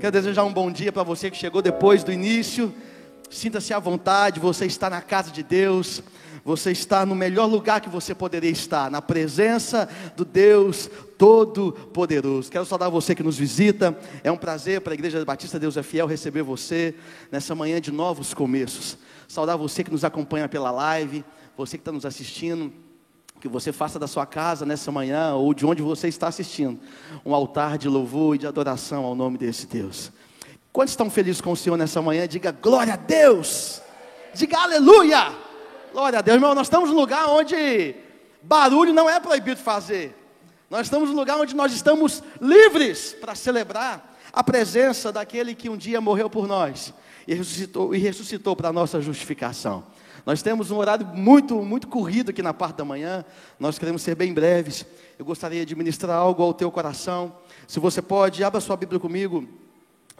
Quero desejar um bom dia para você que chegou depois do início. Sinta-se à vontade, você está na casa de Deus. Você está no melhor lugar que você poderia estar, na presença do Deus Todo-Poderoso. Quero saudar você que nos visita. É um prazer para a Igreja Batista Deus é Fiel receber você nessa manhã de novos começos. Saudar você que nos acompanha pela live, você que está nos assistindo que você faça da sua casa nessa manhã ou de onde você está assistindo um altar de louvor e de adoração ao nome desse Deus. Quantos estão felizes com o Senhor nessa manhã? Diga glória a Deus, diga aleluia, glória a Deus, irmão. Nós estamos num lugar onde barulho não é proibido fazer, nós estamos num lugar onde nós estamos livres para celebrar a presença daquele que um dia morreu por nós e ressuscitou, e ressuscitou para a nossa justificação. Nós temos um horário muito, muito corrido aqui na parte da manhã. Nós queremos ser bem breves. Eu gostaria de ministrar algo ao teu coração. Se você pode, abra sua Bíblia comigo.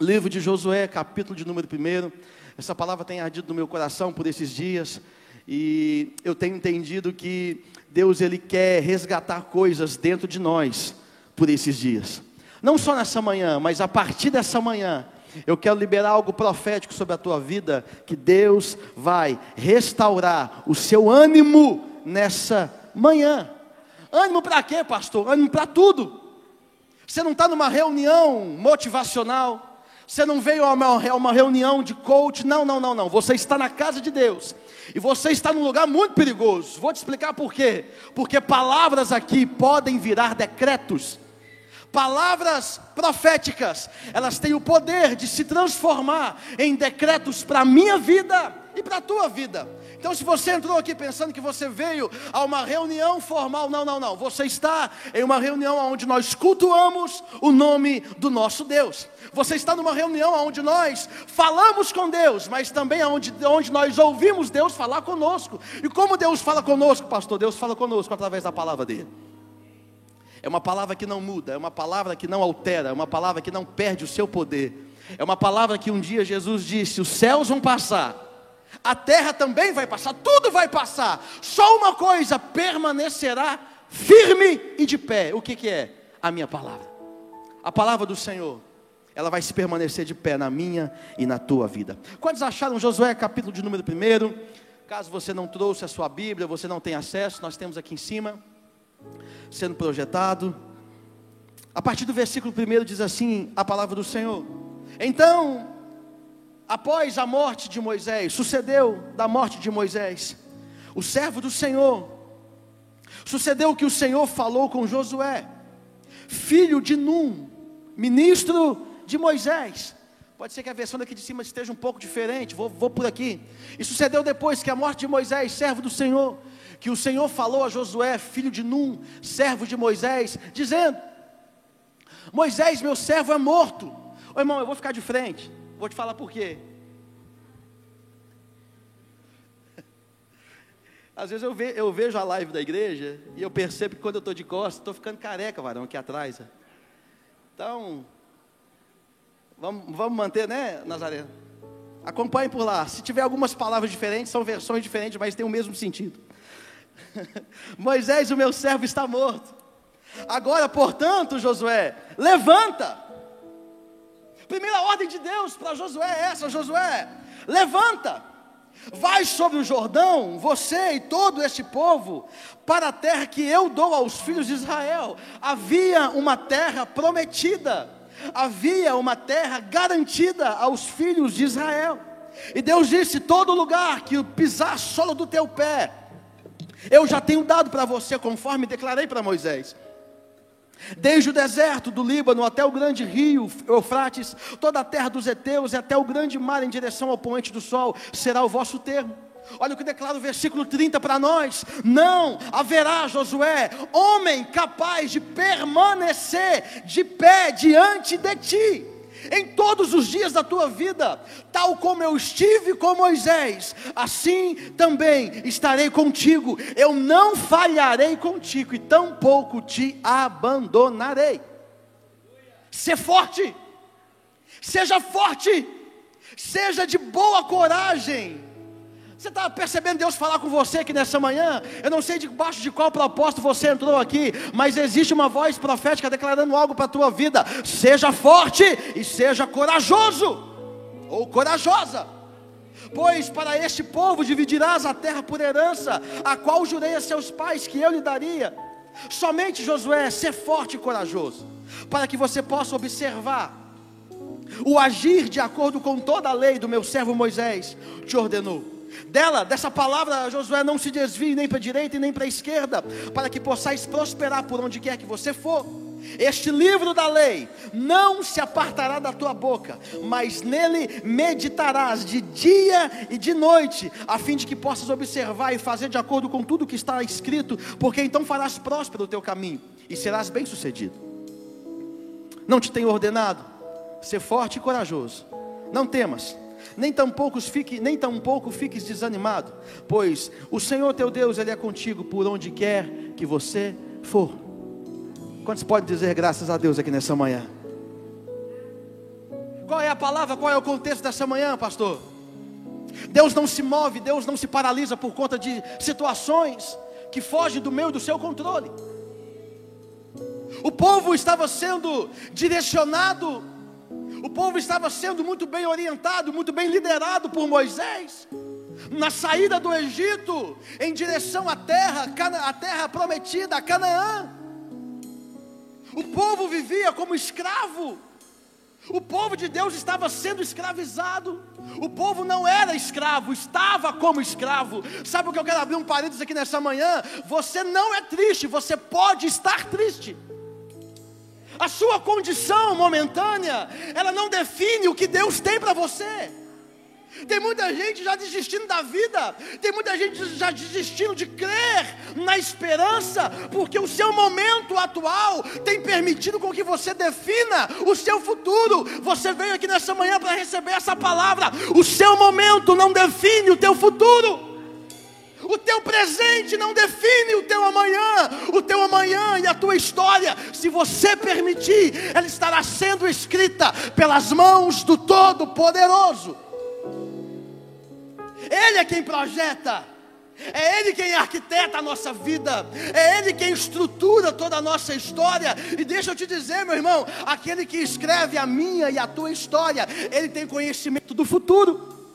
Livro de Josué, capítulo de número 1. Essa palavra tem ardido no meu coração por esses dias. E eu tenho entendido que Deus ele quer resgatar coisas dentro de nós por esses dias. Não só nessa manhã, mas a partir dessa manhã, eu quero liberar algo profético sobre a tua vida, que Deus vai restaurar o seu ânimo nessa manhã. Ânimo para quê, pastor? Ânimo para tudo. Você não está numa reunião motivacional, você não veio a uma reunião de coach, não, não, não, não. Você está na casa de Deus. E você está num lugar muito perigoso. Vou te explicar por quê. Porque palavras aqui podem virar decretos. Palavras proféticas, elas têm o poder de se transformar em decretos para a minha vida e para a tua vida. Então, se você entrou aqui pensando que você veio a uma reunião formal, não, não, não. Você está em uma reunião onde nós cultuamos o nome do nosso Deus. Você está numa reunião onde nós falamos com Deus, mas também onde, onde nós ouvimos Deus falar conosco. E como Deus fala conosco, pastor? Deus fala conosco através da palavra dele. É uma palavra que não muda, é uma palavra que não altera, é uma palavra que não perde o seu poder. É uma palavra que um dia Jesus disse: os céus vão passar, a terra também vai passar, tudo vai passar. Só uma coisa permanecerá firme e de pé. O que, que é? A minha palavra. A palavra do Senhor. Ela vai se permanecer de pé na minha e na tua vida. Quantos acharam Josué capítulo de número 1? Caso você não trouxe a sua Bíblia, você não tem acesso, nós temos aqui em cima sendo projetado. A partir do versículo 1 diz assim: a palavra do Senhor. Então, após a morte de Moisés, sucedeu da morte de Moisés, o servo do Senhor, sucedeu que o Senhor falou com Josué, filho de Num, ministro de Moisés. Pode ser que a versão daqui de cima esteja um pouco diferente, vou, vou por aqui. E sucedeu depois que a morte de Moisés, servo do Senhor, que o Senhor falou a Josué, filho de Num, servo de Moisés, dizendo: Moisés, meu servo, é morto. Ô irmão, eu vou ficar de frente, vou te falar por quê. Às vezes eu, ve, eu, vejo a live da igreja e eu percebo que quando eu estou de costas, estou ficando careca, varão, aqui atrás. Então, vamos, vamos manter, né, Nazaré? Acompanhe por lá. Se tiver algumas palavras diferentes, são versões diferentes, mas tem o mesmo sentido. Moisés, o meu servo, está morto. Agora, portanto, Josué, levanta. Primeira ordem de Deus para Josué é essa: Josué, levanta. Vai sobre o Jordão, você e todo este povo, para a terra que eu dou aos filhos de Israel. Havia uma terra prometida, havia uma terra garantida aos filhos de Israel. E Deus disse: todo lugar que pisar solo do teu pé, eu já tenho dado para você, conforme declarei para Moisés. Desde o deserto do Líbano até o grande rio Eufrates, toda a terra dos heteus e até o grande mar em direção ao poente do sol, será o vosso termo. Olha o que declara o versículo 30 para nós: Não haverá, Josué, homem capaz de permanecer de pé diante de ti em todos os dias da tua vida, tal como eu estive com Moisés, assim também estarei contigo. Eu não falharei contigo e tampouco te abandonarei. Ser forte, seja forte, seja de boa coragem. Você está percebendo Deus falar com você aqui nessa manhã? Eu não sei debaixo de qual propósito você entrou aqui, mas existe uma voz profética declarando algo para a tua vida. Seja forte e seja corajoso, ou corajosa. Pois para este povo dividirás a terra por herança, a qual jurei a seus pais que eu lhe daria. Somente Josué, ser forte e corajoso, para que você possa observar o agir de acordo com toda a lei do meu servo Moisés te ordenou dela, dessa palavra, Josué, não se desvie nem para a direita e nem para a esquerda, para que possais prosperar por onde quer que você for. Este livro da lei não se apartará da tua boca, mas nele meditarás de dia e de noite, a fim de que possas observar e fazer de acordo com tudo que está escrito, porque então farás próspero o teu caminho e serás bem-sucedido. Não te tenho ordenado ser forte e corajoso. Não temas nem tampouco fique, nem tampouco fiques desanimado, pois o Senhor teu Deus, Ele é contigo por onde quer que você for. Quantos podem dizer graças a Deus aqui nessa manhã? Qual é a palavra, qual é o contexto dessa manhã, pastor? Deus não se move, Deus não se paralisa por conta de situações que fogem do meu e do seu controle. O povo estava sendo direcionado o povo estava sendo muito bem orientado, muito bem liderado por Moisés. Na saída do Egito, em direção à terra, a terra prometida, a Canaã. O povo vivia como escravo. O povo de Deus estava sendo escravizado. O povo não era escravo, estava como escravo. Sabe o que eu quero abrir um parênteses aqui nessa manhã? Você não é triste, você pode estar triste. A sua condição momentânea, ela não define o que Deus tem para você. Tem muita gente já desistindo da vida, tem muita gente já desistindo de crer na esperança, porque o seu momento atual tem permitido com que você defina o seu futuro. Você veio aqui nessa manhã para receber essa palavra. O seu momento não define o teu futuro. O teu presente não define o teu amanhã. O teu amanhã e a tua história, se você permitir, ela estará sendo escrita pelas mãos do Todo-Poderoso. Ele é quem projeta. É Ele quem arquiteta a nossa vida, é Ele quem estrutura toda a nossa história. E deixa eu te dizer, meu irmão: aquele que escreve a minha e a tua história, Ele tem conhecimento do futuro,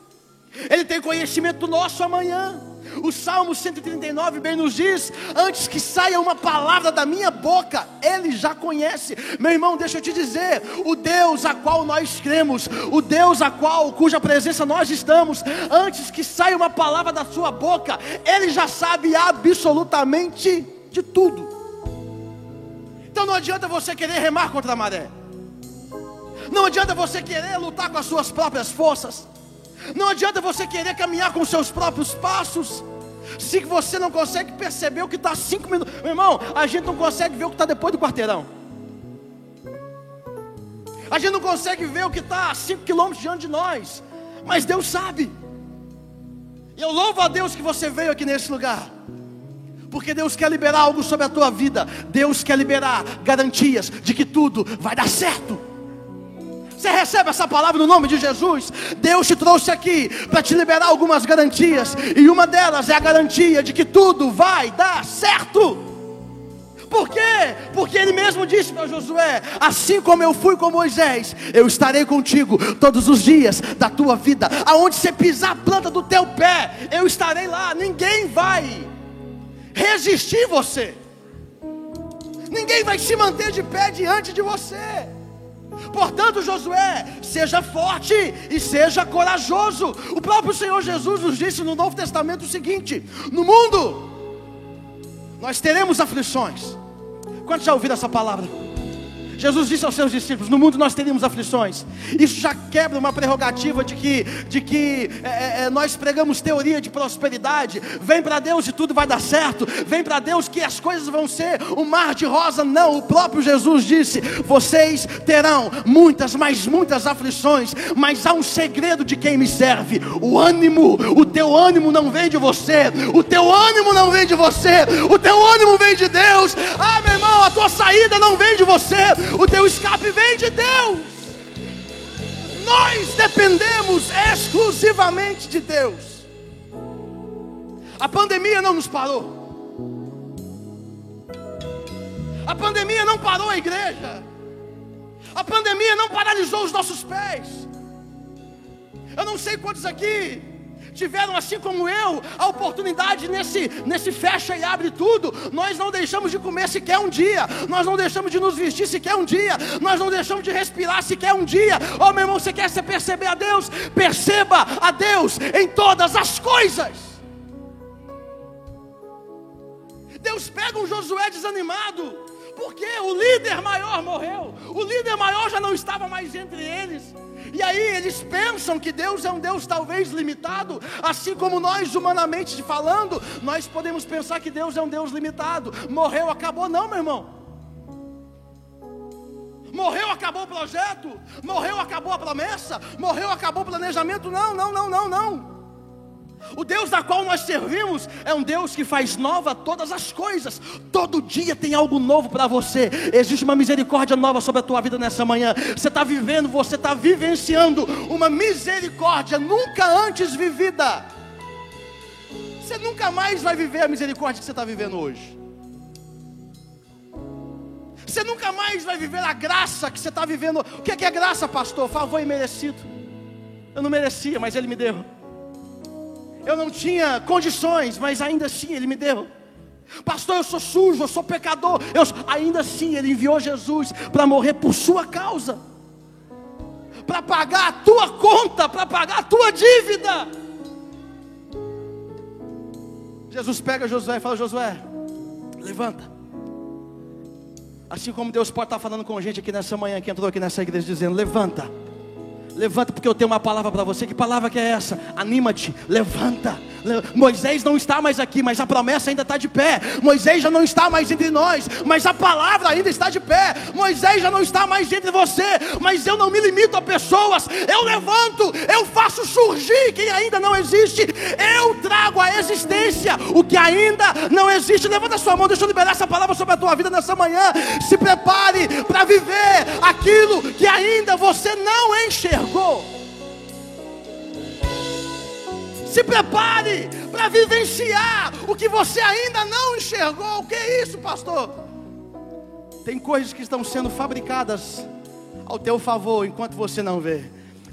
Ele tem conhecimento do nosso amanhã. O Salmo 139 bem nos diz: Antes que saia uma palavra da minha boca, Ele já conhece. Meu irmão, deixa eu te dizer: o Deus a qual nós cremos, o Deus a qual, cuja presença nós estamos, antes que saia uma palavra da sua boca, Ele já sabe absolutamente de tudo. Então não adianta você querer remar contra a maré. Não adianta você querer lutar com as suas próprias forças. Não adianta você querer caminhar com seus próprios passos. Se você não consegue perceber o que está cinco minutos, meu irmão, a gente não consegue ver o que está depois do quarteirão. A gente não consegue ver o que está a cinco quilômetros diante de nós. Mas Deus sabe. E eu louvo a Deus que você veio aqui nesse lugar. Porque Deus quer liberar algo sobre a tua vida. Deus quer liberar garantias de que tudo vai dar certo. Você recebe essa palavra no nome de Jesus? Deus te trouxe aqui para te liberar algumas garantias, e uma delas é a garantia de que tudo vai dar certo. Por quê? Porque ele mesmo disse para Josué: Assim como eu fui com Moisés, eu estarei contigo todos os dias da tua vida. Aonde você pisar a planta do teu pé, eu estarei lá. Ninguém vai resistir você. Ninguém vai se manter de pé diante de você. Portanto, Josué, seja forte e seja corajoso. O próprio Senhor Jesus nos disse no Novo Testamento o seguinte: no mundo nós teremos aflições. Quantos já ouviram essa palavra? Jesus disse aos seus discípulos: No mundo nós teríamos aflições. Isso já quebra uma prerrogativa de que, de que é, é, é nós pregamos teoria de prosperidade. Vem para Deus e tudo vai dar certo. Vem para Deus que as coisas vão ser um mar de rosa. Não, o próprio Jesus disse: Vocês terão muitas, mas muitas aflições. Mas há um segredo de quem me serve: o ânimo. O teu ânimo não vem de você. O teu ânimo não vem de você. O teu ânimo vem de Deus. Ah, meu irmão, a tua saída não vem de você o teu escape vem de Deus. Nós dependemos exclusivamente de Deus. A pandemia não nos parou. A pandemia não parou a igreja. A pandemia não paralisou os nossos pés. Eu não sei quantos aqui tiveram, assim como eu, a oportunidade nesse, nesse fecha e abre tudo. Nós não deixamos de comer sequer um dia, nós não deixamos de nos vestir sequer um dia, nós não deixamos de respirar sequer um dia. Oh, meu irmão, você quer se perceber a Deus? Perceba a Deus em todas as coisas. Deus pega um Josué desanimado, porque o líder maior morreu, o líder maior já não estava mais entre eles. E aí eles pensam que Deus é um Deus talvez limitado, assim como nós, humanamente falando, nós podemos pensar que Deus é um Deus limitado. Morreu, acabou, não, meu irmão. Morreu, acabou o projeto. Morreu, acabou a promessa. Morreu, acabou o planejamento. Não, não, não, não, não. O Deus da qual nós servimos é um Deus que faz nova todas as coisas. Todo dia tem algo novo para você. Existe uma misericórdia nova sobre a tua vida nessa manhã. Você está vivendo, você está vivenciando uma misericórdia nunca antes vivida. Você nunca mais vai viver a misericórdia que você está vivendo hoje. Você nunca mais vai viver a graça que você está vivendo. O que é, que é graça, pastor? Favor imerecido. Eu não merecia, mas Ele me deu. Eu não tinha condições, mas ainda assim Ele me deu. Pastor, eu sou sujo, eu sou pecador. Eu, ainda assim, Ele enviou Jesus para morrer por sua causa, para pagar a tua conta, para pagar a tua dívida. Jesus pega Josué e fala: Josué, levanta. Assim como Deus pode estar falando com gente aqui nessa manhã, que entrou aqui nessa igreja, dizendo: levanta Levanta porque eu tenho uma palavra para você. Que palavra que é essa? Anima-te, levanta. Moisés não está mais aqui, mas a promessa ainda está de pé. Moisés já não está mais entre nós, mas a palavra ainda está de pé. Moisés já não está mais entre você, mas eu não me limito a pessoas. Eu levanto, eu faço surgir quem ainda não existe. Eu trago à existência o que ainda não existe. Levanta sua mão, deixa eu liberar essa palavra sobre a tua vida nessa manhã. Se prepare para viver aquilo que ainda você não enxergou. Se prepare para vivenciar o que você ainda não enxergou. O que é isso, pastor? Tem coisas que estão sendo fabricadas ao teu favor enquanto você não vê.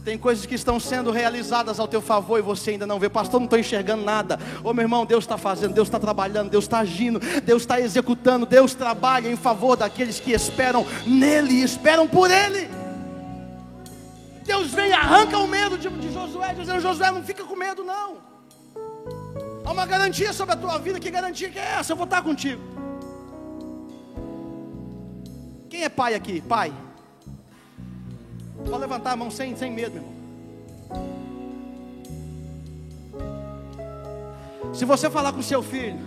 Tem coisas que estão sendo realizadas ao teu favor e você ainda não vê. Pastor, não estou enxergando nada. Ô meu irmão, Deus está fazendo, Deus está trabalhando, Deus está agindo, Deus está executando, Deus trabalha em favor daqueles que esperam nele e esperam por Ele. Deus vem e arranca o medo de, de Josué, dizendo: Josué, não fica com medo, não. Há uma garantia sobre a tua vida. Que garantia que é essa? Eu vou estar contigo. Quem é pai aqui? Pai. Pode levantar a mão sem, sem medo, meu irmão. Se você falar com seu filho,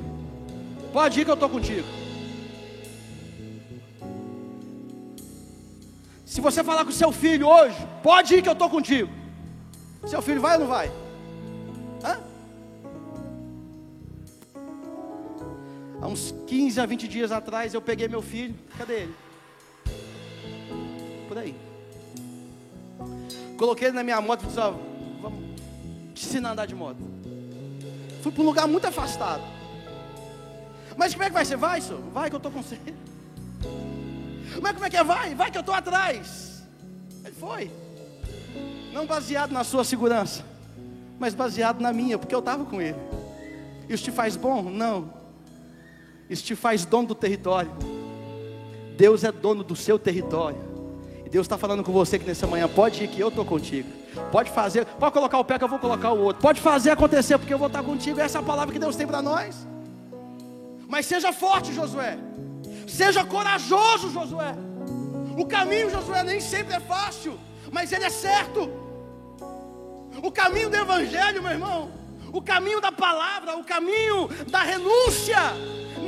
pode ir que eu estou contigo. Se você falar com seu filho hoje, pode ir que eu estou contigo. Seu filho vai ou não vai? Hã? Há uns 15 a 20 dias atrás eu peguei meu filho. Cadê ele? Por aí. Coloquei ele na minha moto e disse: ó, vamos te ensinar a andar de moto. Fui para um lugar muito afastado. Mas como é que vai? Você vai, senhor? Vai que eu estou com você. Mas como é que é? Vai, vai que eu estou atrás. Ele foi. Não baseado na sua segurança, mas baseado na minha, porque eu estava com ele. Isso te faz bom? Não. Isso te faz dono do território. Deus é dono do seu território. E Deus está falando com você que nessa manhã, pode ir que eu estou contigo. Pode fazer, pode colocar o pé que eu vou colocar o outro. Pode fazer acontecer, porque eu vou estar contigo. Essa é a palavra que Deus tem para nós. Mas seja forte, Josué. Seja corajoso, Josué. O caminho, Josué, nem sempre é fácil, mas ele é certo. O caminho do Evangelho, meu irmão, o caminho da palavra, o caminho da renúncia,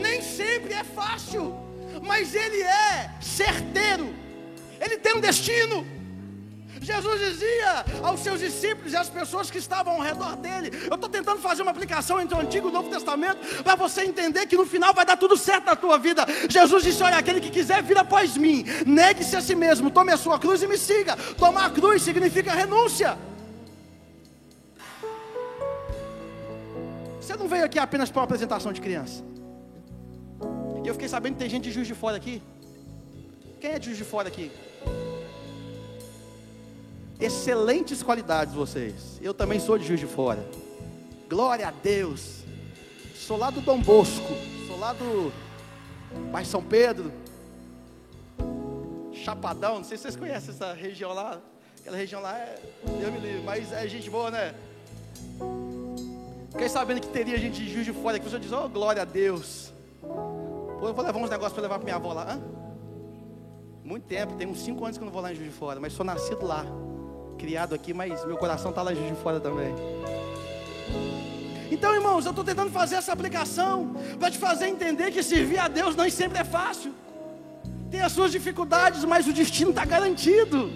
nem sempre é fácil, mas ele é certeiro, ele tem um destino. Jesus dizia aos seus discípulos e às pessoas que estavam ao redor dele: Eu estou tentando fazer uma aplicação entre o Antigo e o Novo Testamento para você entender que no final vai dar tudo certo na tua vida. Jesus disse: Olha, aquele que quiser vir após mim, negue-se a si mesmo, tome a sua cruz e me siga. Tomar a cruz significa renúncia. Você não veio aqui apenas para uma apresentação de criança. E eu fiquei sabendo que tem gente de Juiz de Fora aqui. Quem é de Juiz de Fora aqui? Excelentes qualidades vocês. Eu também sou de Juiz de Fora. Glória a Deus. Sou lá do Dom Bosco. Sou lá do Baixo São Pedro. Chapadão. Não sei se vocês conhecem essa região lá. Aquela região lá é. Deus me livre. Mas é gente boa, né? Fiquei sabendo que teria gente de Juiz de Fora aqui. Você diz, oh, glória a Deus. Pô, eu vou levar uns negócios para levar para minha avó lá. Hã? Muito tempo, tem uns 5 anos que eu não vou lá em Juiz de Fora, mas sou nascido lá criado aqui, mas meu coração está lá de fora também. Então, irmãos, eu estou tentando fazer essa aplicação para te fazer entender que servir a Deus nem sempre é fácil. Tem as suas dificuldades, mas o destino está garantido.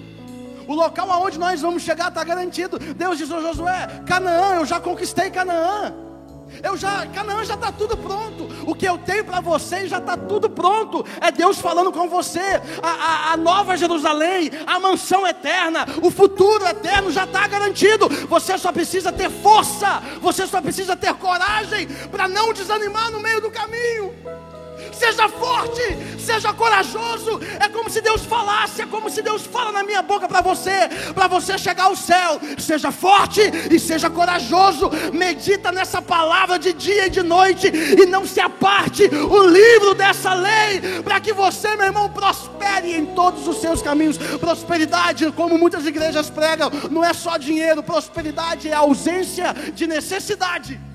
O local aonde nós vamos chegar está garantido. Deus diz a Josué: Canaã, eu já conquistei Canaã. Eu já, Canaã já está tudo pronto. O que eu tenho para vocês já está tudo pronto. É Deus falando com você. A, a, a, nova Jerusalém, a mansão eterna, o futuro eterno já está garantido. Você só precisa ter força. Você só precisa ter coragem para não desanimar no meio do caminho seja forte, seja corajoso. É como se Deus falasse, é como se Deus fala na minha boca para você, para você chegar ao céu. Seja forte e seja corajoso. Medita nessa palavra de dia e de noite e não se aparte o livro dessa lei, para que você, meu irmão, prospere em todos os seus caminhos. Prosperidade, como muitas igrejas pregam, não é só dinheiro, prosperidade é ausência de necessidade.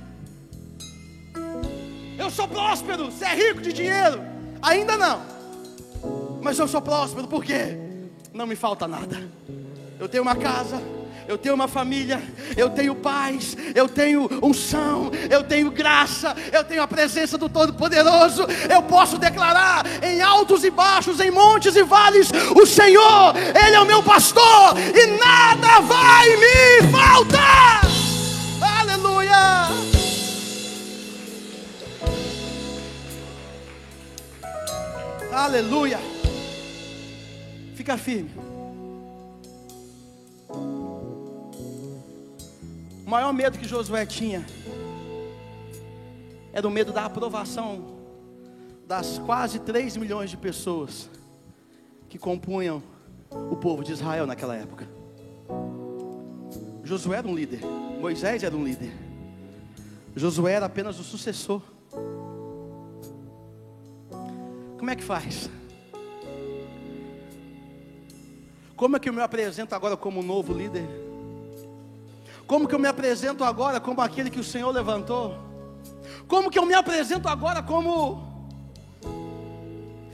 Eu sou próspero. Você é rico de dinheiro? Ainda não. Mas eu sou próspero porque não me falta nada. Eu tenho uma casa, eu tenho uma família, eu tenho paz, eu tenho unção, eu tenho graça, eu tenho a presença do Todo-Poderoso. Eu posso declarar em altos e baixos, em montes e vales: o Senhor, Ele é o meu pastor e nada vai me faltar. Aleluia! Aleluia. Fica firme. O maior medo que Josué tinha era o medo da aprovação das quase 3 milhões de pessoas que compunham o povo de Israel naquela época. Josué era um líder, Moisés era um líder, Josué era apenas o sucessor. Como é que faz? Como é que eu me apresento agora como novo líder? Como que eu me apresento agora como aquele que o Senhor levantou? Como que eu me apresento agora como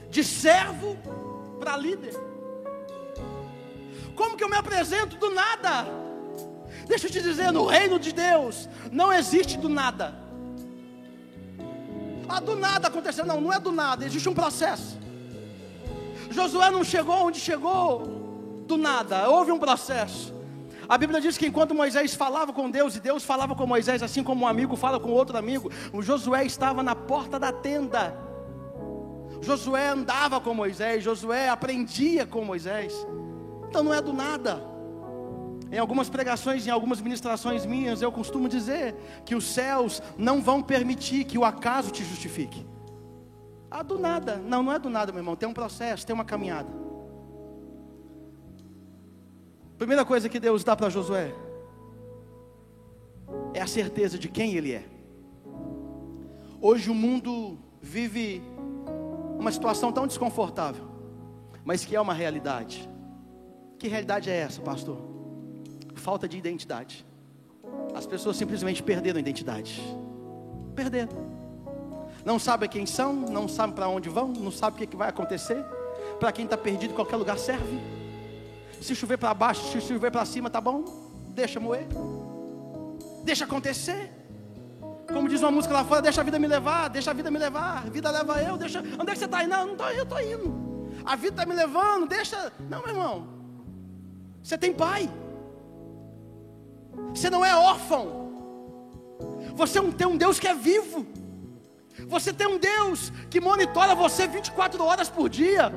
de servo para líder? Como que eu me apresento do nada? Deixa eu te dizer, no reino de Deus não existe do nada. Ah, do nada aconteceu. Não, não é do nada, existe um processo. Josué não chegou onde chegou do nada, houve um processo. A Bíblia diz que enquanto Moisés falava com Deus e Deus falava com Moisés, assim como um amigo fala com outro amigo, o Josué estava na porta da tenda. Josué andava com Moisés, Josué aprendia com Moisés. Então não é do nada. Em algumas pregações, em algumas ministrações minhas, eu costumo dizer que os céus não vão permitir que o acaso te justifique. Ah, do nada. Não, não é do nada, meu irmão. Tem um processo, tem uma caminhada. Primeira coisa que Deus dá para Josué é a certeza de quem ele é. Hoje o mundo vive uma situação tão desconfortável, mas que é uma realidade. Que realidade é essa, pastor? Falta de identidade. As pessoas simplesmente perderam a identidade. Perderam. Não sabem quem são, não sabem para onde vão, não sabem o que, vai acontecer. Para quem está perdido, qualquer lugar serve. Se chover para baixo, se chover para cima, tá bom. Deixa moer. Deixa acontecer. Como diz uma música lá fora, deixa a vida me levar, deixa a vida me levar, vida leva eu, deixa. Onde é que você está indo? Não, não estou eu estou indo. A vida está me levando, deixa. Não, meu irmão. Você tem pai. Você não é órfão. Você tem um Deus que é vivo. Você tem um Deus que monitora você 24 horas por dia.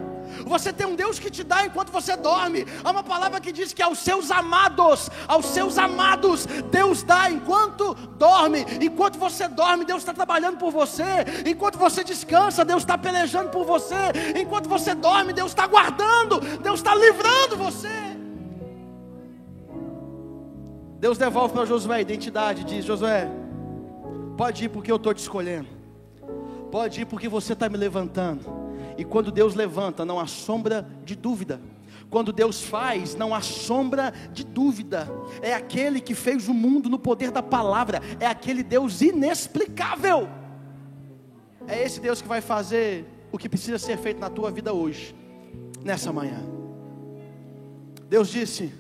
Você tem um Deus que te dá enquanto você dorme. Há uma palavra que diz que aos seus amados, aos seus amados, Deus dá enquanto dorme. Enquanto você dorme, Deus está trabalhando por você. Enquanto você descansa, Deus está pelejando por você. Enquanto você dorme, Deus está guardando. Deus está livrando você. Deus devolve para Josué a identidade. Diz: Josué, pode ir porque eu estou te escolhendo. Pode ir porque você está me levantando. E quando Deus levanta, não há sombra de dúvida. Quando Deus faz, não há sombra de dúvida. É aquele que fez o mundo no poder da palavra. É aquele Deus inexplicável. É esse Deus que vai fazer o que precisa ser feito na tua vida hoje, nessa manhã. Deus disse: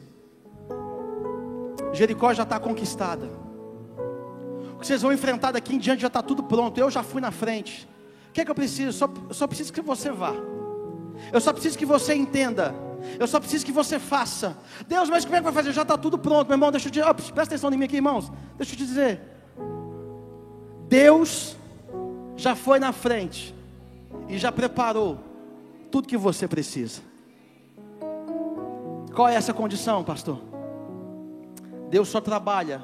Jericó já está conquistada. O que vocês vão enfrentar daqui em diante já está tudo pronto. Eu já fui na frente que é que eu preciso? Só, eu só preciso que você vá. Eu só preciso que você entenda. Eu só preciso que você faça. Deus, mas como é que vai fazer? Já está tudo pronto, meu irmão. Deixa eu te. Oh, presta atenção em mim aqui, irmãos. Deixa eu te dizer. Deus já foi na frente e já preparou tudo que você precisa. Qual é essa condição, pastor? Deus só trabalha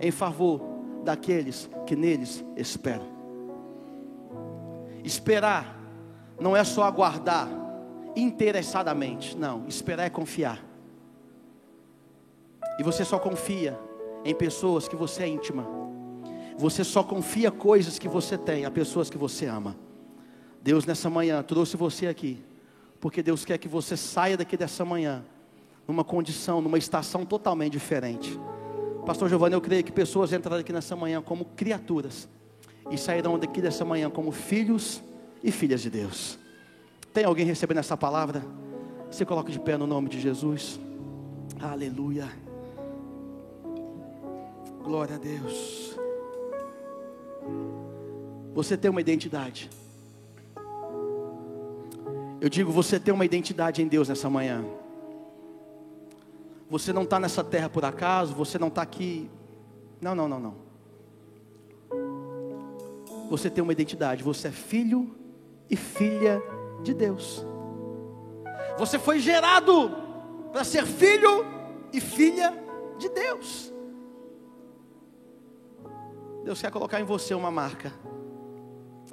em favor daqueles que neles esperam. Esperar não é só aguardar interessadamente, não, esperar é confiar. E você só confia em pessoas que você é íntima. Você só confia coisas que você tem a pessoas que você ama. Deus nessa manhã trouxe você aqui, porque Deus quer que você saia daqui dessa manhã numa condição, numa estação totalmente diferente. Pastor Giovanni, eu creio que pessoas entraram aqui nessa manhã como criaturas e sairão daqui dessa manhã como filhos e filhas de Deus. Tem alguém recebendo essa palavra? Se coloca de pé no nome de Jesus. Aleluia. Glória a Deus. Você tem uma identidade. Eu digo, você tem uma identidade em Deus nessa manhã. Você não está nessa terra por acaso, você não está aqui. Não, não, não, não você tem uma identidade, você é filho e filha de Deus. Você foi gerado para ser filho e filha de Deus. Deus quer colocar em você uma marca.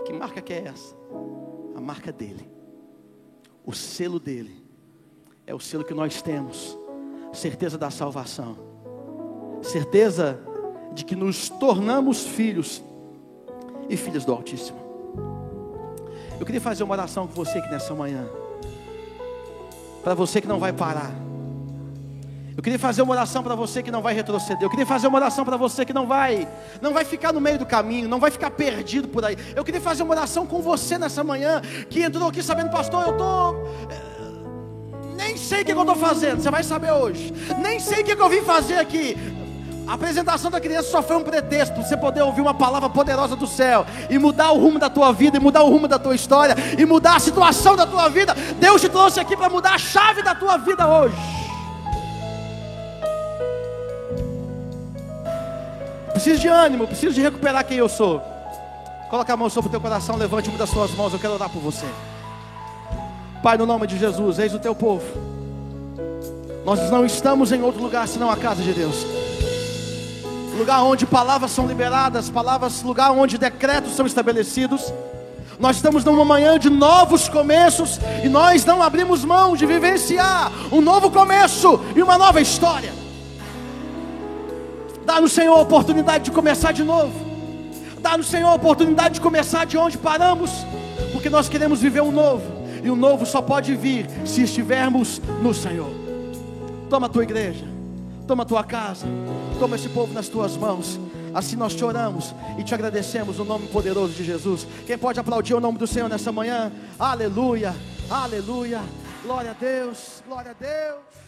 Que marca que é essa? A marca dele. O selo dele. É o selo que nós temos. Certeza da salvação. Certeza de que nos tornamos filhos e filhos do Altíssimo. Eu queria fazer uma oração com você aqui nessa manhã. Para você que não vai parar. Eu queria fazer uma oração para você que não vai retroceder. Eu queria fazer uma oração para você que não vai, não vai ficar no meio do caminho, não vai ficar perdido por aí. Eu queria fazer uma oração com você nessa manhã que entrou aqui sabendo, pastor, eu tô sei o que eu estou fazendo. Você vai saber hoje. Nem sei o que eu vim fazer aqui. A apresentação da criança só foi um pretexto para você poder ouvir uma palavra poderosa do céu e mudar o rumo da tua vida, e mudar o rumo da tua história, e mudar a situação da tua vida. Deus te trouxe aqui para mudar a chave da tua vida hoje. Preciso de ânimo, preciso de recuperar quem eu sou. Coloca a mão sobre o teu coração, levante uma das suas mãos, eu quero orar por você. Pai, no nome de Jesus, eis o teu povo. Nós não estamos em outro lugar senão a casa de Deus lugar onde palavras são liberadas, palavras, lugar onde decretos são estabelecidos. Nós estamos numa manhã de novos começos e nós não abrimos mão de vivenciar um novo começo e uma nova história. Dá no Senhor a oportunidade de começar de novo. Dá no Senhor a oportunidade de começar de onde paramos, porque nós queremos viver um novo. E o novo só pode vir se estivermos no Senhor. Toma a tua igreja toma a tua casa, toma esse povo nas tuas mãos. Assim nós choramos e te agradecemos o no nome poderoso de Jesus. Quem pode aplaudir o nome do Senhor nessa manhã? Aleluia, aleluia. Glória a Deus, glória a Deus.